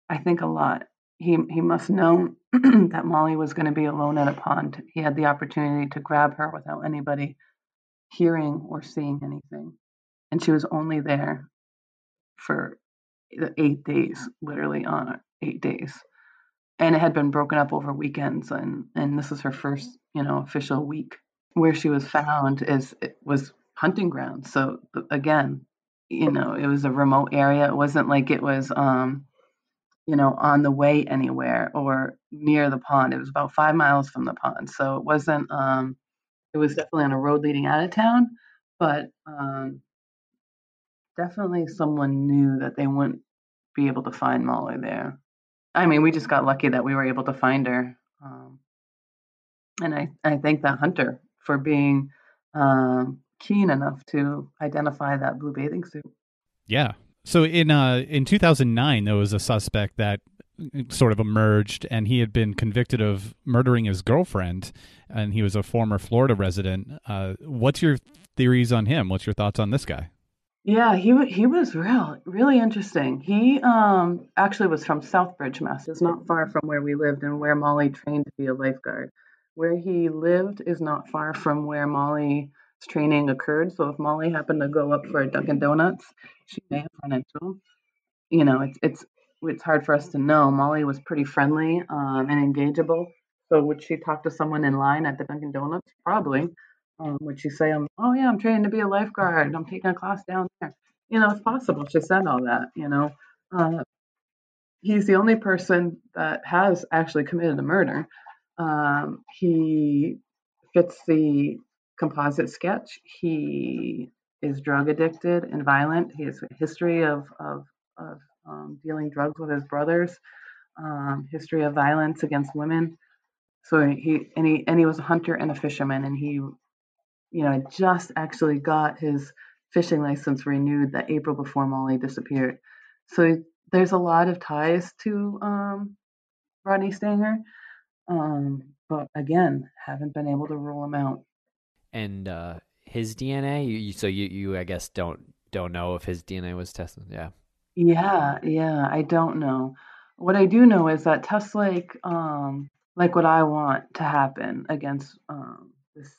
I think a lot. He he must know <clears throat> that Molly was going to be alone at a pond. He had the opportunity to grab her without anybody hearing or seeing anything, and she was only there for eight days, literally on eight days, and it had been broken up over weekends, and and this is her first you know official week. Where she was found is it was hunting grounds. So again, you know, it was a remote area. It wasn't like it was um you know, on the way anywhere or near the pond. It was about five miles from the pond. So it wasn't, um, it was definitely on a road leading out of town, but um, definitely someone knew that they wouldn't be able to find Molly there. I mean, we just got lucky that we were able to find her. Um, and I, I thank that hunter for being um, keen enough to identify that blue bathing suit. Yeah, so in uh, in 2009, there was a suspect that sort of emerged, and he had been convicted of murdering his girlfriend, and he was a former Florida resident. Uh, what's your theories on him? What's your thoughts on this guy? Yeah, he he was real really interesting. He um actually was from Southbridge, Mass. It's not far from where we lived and where Molly trained to be a lifeguard. Where he lived is not far from where Molly training occurred. So if Molly happened to go up for a Dunkin' Donuts, she may have run into him. You know, it's it's it's hard for us to know. Molly was pretty friendly um, and engageable. So would she talk to someone in line at the Dunkin' Donuts? Probably. Um, would she say, um, "Oh yeah, I'm training to be a lifeguard. I'm taking a class down there." You know, it's possible. She said all that. You know, uh, he's the only person that has actually committed a murder. Um, he fits the composite sketch. He is drug addicted and violent. He has a history of, of, of um, dealing drugs with his brothers, um, history of violence against women. So he and he and he was a hunter and a fisherman, and he, you know, just actually got his fishing license renewed that April before Molly disappeared. So there's a lot of ties to um, Rodney Stanger, um, but again, haven't been able to rule him out and uh, his DNA. You, so you, you, I guess, don't don't know if his DNA was tested. Yeah. Yeah, yeah, I don't know. What I do know is that tests like um like what I want to happen against um this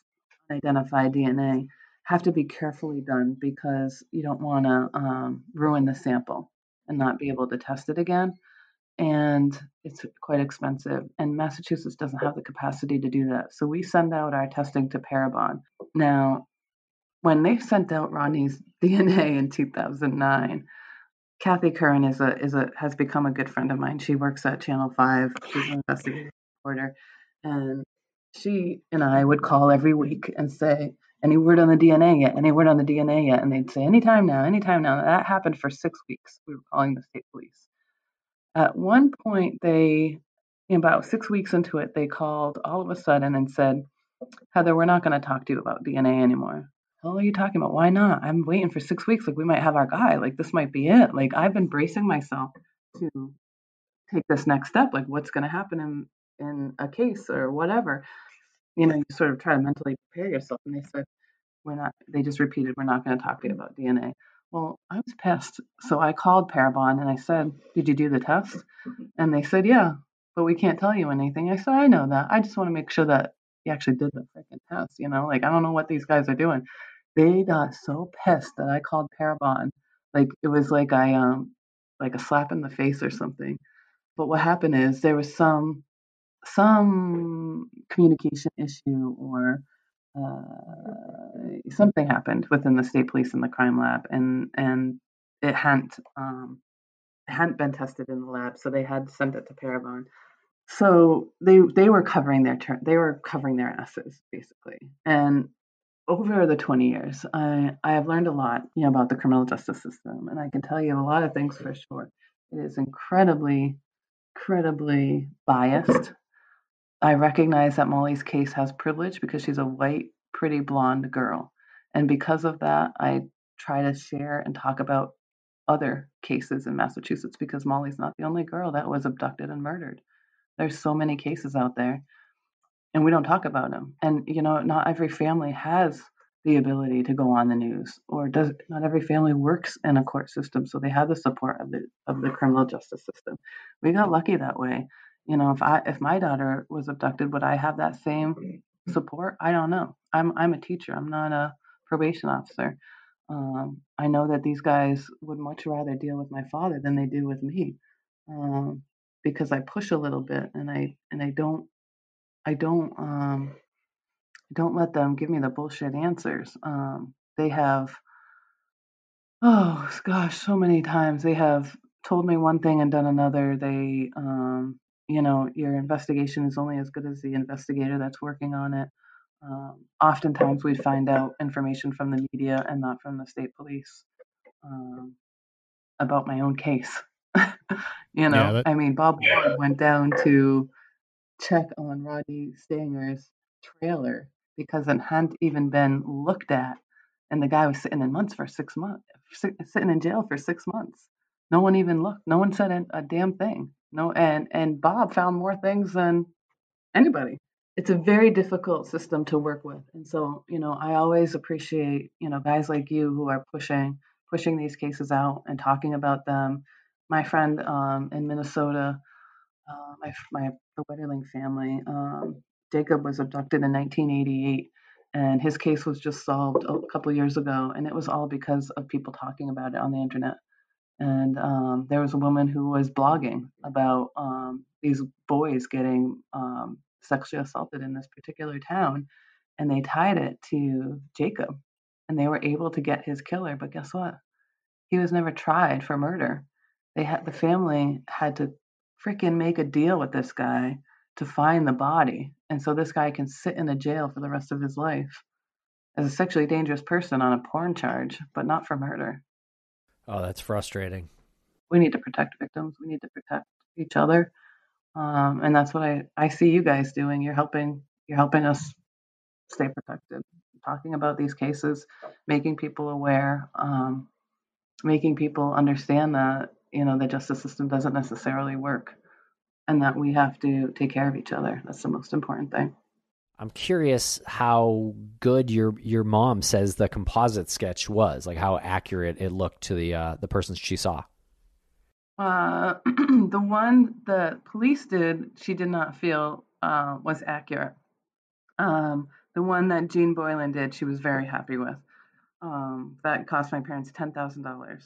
unidentified DNA have to be carefully done because you don't want to um, ruin the sample and not be able to test it again. And it's quite expensive. And Massachusetts doesn't have the capacity to do that. So we send out our testing to Parabon. Now, when they sent out Ronnie's <laughs> DNA in 2009, Kathy Curran is a is a has become a good friend of mine. She works at Channel Five. She's an investigative reporter, and she and I would call every week and say, "Any word on the DNA yet? Any word on the DNA yet?" And they'd say, "Anytime now, anytime now." That happened for six weeks. We were calling the state police. At one point, they about six weeks into it, they called all of a sudden and said, "Heather, we're not going to talk to you about DNA anymore." Oh, hell are you talking about? Why not? I'm waiting for six weeks. Like we might have our guy. Like this might be it. Like I've been bracing myself to take this next step. Like what's going to happen in in a case or whatever. You know, you sort of try to mentally prepare yourself. And they said, we're not. They just repeated, we're not going to talk to you about DNA. Well, I was pissed. So I called Parabon and I said, did you do the test? And they said, yeah, but we can't tell you anything. I said, I know that. I just want to make sure that you actually did the freaking test. You know, like I don't know what these guys are doing they got so pissed that I called Parabon. Like it was like I um like a slap in the face or something. But what happened is there was some some communication issue or uh, something happened within the state police and the crime lab, and and it hadn't um, hadn't been tested in the lab, so they had sent it to Parabon. So they they were covering their turn, they were covering their asses basically, and over the 20 years, I, I have learned a lot you know, about the criminal justice system, and I can tell you a lot of things for sure. It is incredibly, incredibly biased. I recognize that Molly's case has privilege because she's a white, pretty blonde girl. And because of that, I try to share and talk about other cases in Massachusetts because Molly's not the only girl that was abducted and murdered. There's so many cases out there and we don't talk about them. And you know, not every family has the ability to go on the news, or does not every family works in a court system, so they have the support of the of the criminal justice system. We got lucky that way. You know, if I if my daughter was abducted, would I have that same support? I don't know. I'm I'm a teacher. I'm not a probation officer. Um, I know that these guys would much rather deal with my father than they do with me, um, because I push a little bit and I and I don't I don't um don't let them give me the bullshit answers. Um, they have oh gosh, so many times they have told me one thing and done another. They um, you know, your investigation is only as good as the investigator that's working on it. Um, oftentimes we find out information from the media and not from the state police um, about my own case. <laughs> you know, Yeah, that- I mean, Bob Ward went down to check on Rodney Stanger's trailer because it hadn't even been looked at, and the guy was sitting in months for six months, sitting in jail for six months. No one even looked. No one said a damn thing. No, and and Bob found more things than anybody. It's a very difficult system to work with, and so you know I always appreciate you know guys like you who are pushing pushing these cases out and talking about them. My friend um, in Minnesota uh, my my the Wetterling family. Um, Jacob was abducted in 1988, and his case was just solved a couple years ago, and it was all because of people talking about it on the internet. And um, there was a woman who was blogging about um, these boys getting um, sexually assaulted in this particular town, and they tied it to Jacob, and they were able to get his killer. But guess what? He was never tried for murder. They had the family had to freaking make a deal with this guy to find the body. And so this guy can sit in a jail for the rest of his life as a sexually dangerous person on a porn charge, but not for murder. Oh, that's frustrating. We need to protect victims. We need to protect each other. Um, and that's what I, I see you guys doing. You're helping you're helping us stay protected. Talking about these cases, making people aware, um, making people understand that you know the justice system doesn't necessarily work and that we have to take care of each other that's the most important thing I'm curious how good your your mom says the composite sketch was, like how accurate it looked to the uh, the person she saw. Uh, <clears throat> the one the police did, she did not feel uh, was accurate. Um, the one that Jeanne Boylan did, she was very happy with. Um, that cost my parents ten thousand dollars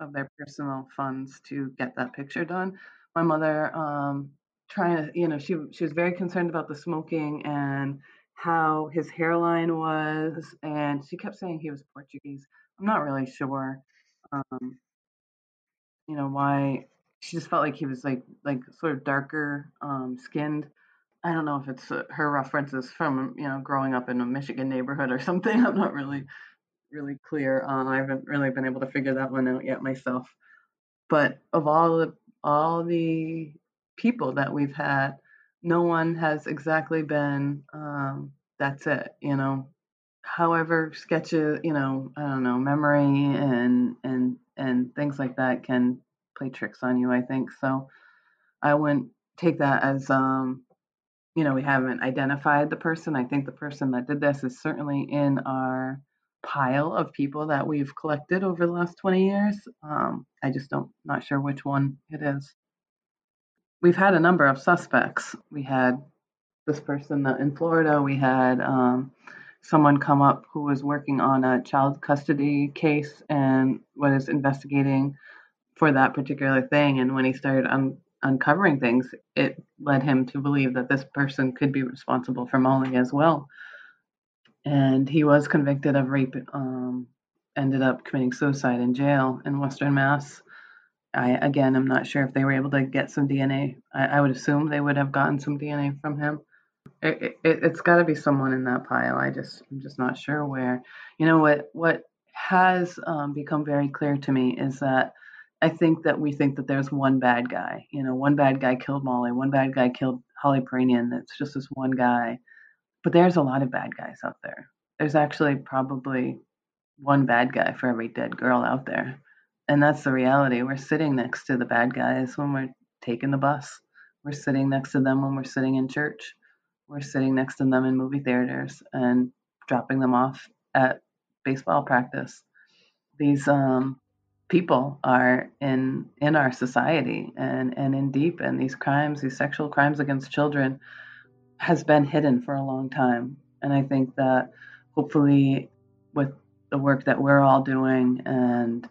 of their personal funds to get that picture done. My mother um, trying to, you know, she she was very concerned about the smoking and how his hairline was, and she kept saying he was Portuguese. I'm not really sure, um, you know, why. She just felt like he was like like sort of darker um, skinned. I don't know if it's uh, her references from you know growing up in a Michigan neighborhood or <laughs> something. I'm not really really clear. Uh, I haven't really been able to figure that one out yet myself. But of all the all the people that we've had, no one has exactly been um, that's it, you know. However, sketches, you know, I don't know, memory and and and things like that can play tricks on you. I think so. I wouldn't take that as um, you know, we haven't identified the person. I think the person that did this is certainly in our pile of people that we've collected over the last 20 years. Um, I just don't not sure which one it is. We've had a number of suspects. We had this person in Florida. We had um, someone come up who was working on a child custody case and was investigating for that particular thing. And when he started un- uncovering things, it led him to believe that this person could be responsible for Molly as well and he was convicted of rape. Um, ended up committing suicide in jail in Western Mass. I again, I'm not sure if they were able to get some DNA. I, I would assume they would have gotten some DNA from him. It, it, has got to be someone in that pile. I just, I'm just not sure where. You know what? What has um, become very clear to me is that I think that we think that there's one bad guy. You know, one bad guy killed Molly. One bad guy killed Holly Piirainen. It's just this one guy but there's a lot of bad guys out there. There's actually probably one bad guy for every dead girl out there. And that's the reality. We're sitting next to the bad guys when we're taking the bus. We're sitting next to them when we're sitting in church. We're sitting next to them in movie theaters and dropping them off at baseball practice. These um, people are in in our society and and in deep and these crimes, these sexual crimes against children has been hidden for a long time. And I think that hopefully, with the work that we're all doing and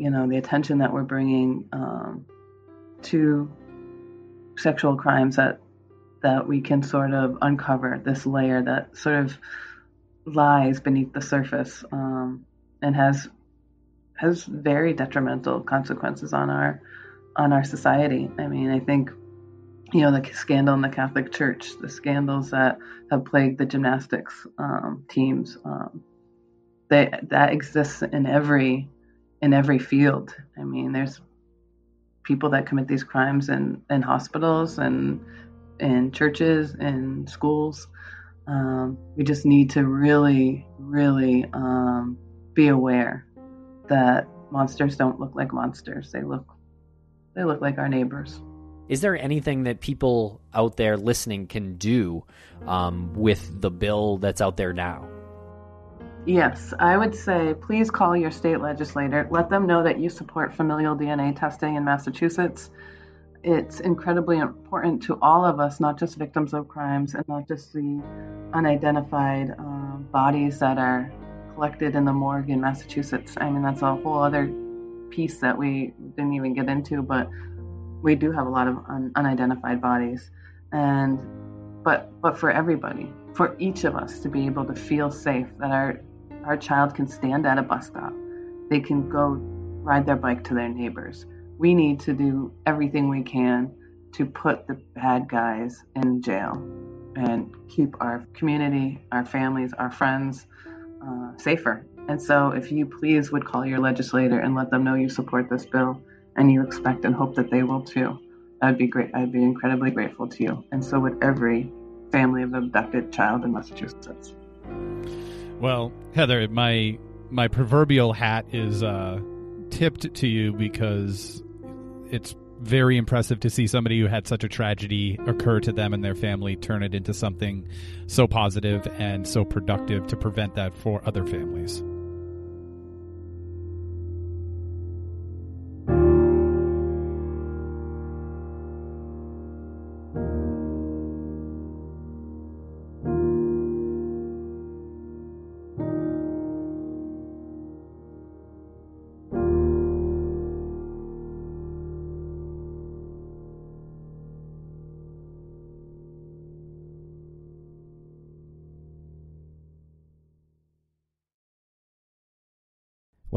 you know the attention that we're bringing um, to sexual crimes, that that we can sort of uncover this layer that sort of lies beneath the surface um, and has has very detrimental consequences on our on our society. I mean, I think you know, the scandal in the Catholic Church, the scandals that have plagued the gymnastics um, teams. Um, they, that exists in every in every field. I mean, there's people that commit these crimes in, in hospitals and in churches and schools. Um, we just need to really, really um, be aware that monsters don't look like monsters. They look they look like our neighbors. Is there anything that people out there listening can do um, with the bill that's out there now? Yes, I would say please call your state legislator. Let them know that you support familial DNA testing in Massachusetts. It's incredibly important to all of us, not just victims of crimes and not just the unidentified uh, bodies that are collected in the morgue in Massachusetts. I mean, that's a whole other piece that we didn't even get into, but we do have a lot of un- unidentified bodies and but but for everybody for each of us to be able to feel safe that our our child can stand at a bus stop they can go ride their bike to their neighbors we need to do everything we can to put the bad guys in jail and keep our community our families our friends uh, safer and so if you please would call your legislator and let them know you support this bill and you expect and hope that they will too. I'd be great. I'd be incredibly grateful to you, and so would every family of abducted child in Massachusetts. Well, Heather, my my proverbial hat is uh, tipped to you because it's very impressive to see somebody who had such a tragedy occur to them and their family turn it into something so positive and so productive to prevent that for other families.